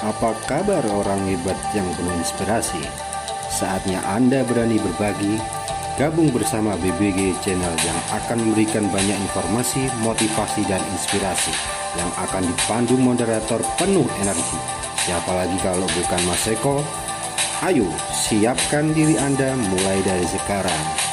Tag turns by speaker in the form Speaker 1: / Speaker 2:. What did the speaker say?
Speaker 1: Apa kabar orang hebat yang penuh inspirasi? Saatnya Anda berani berbagi, gabung bersama BBG Channel yang akan memberikan banyak informasi, motivasi, dan inspirasi yang akan dipandu moderator penuh energi. Siapa lagi kalau bukan Mas Eko? Ayo, siapkan diri Anda mulai dari sekarang.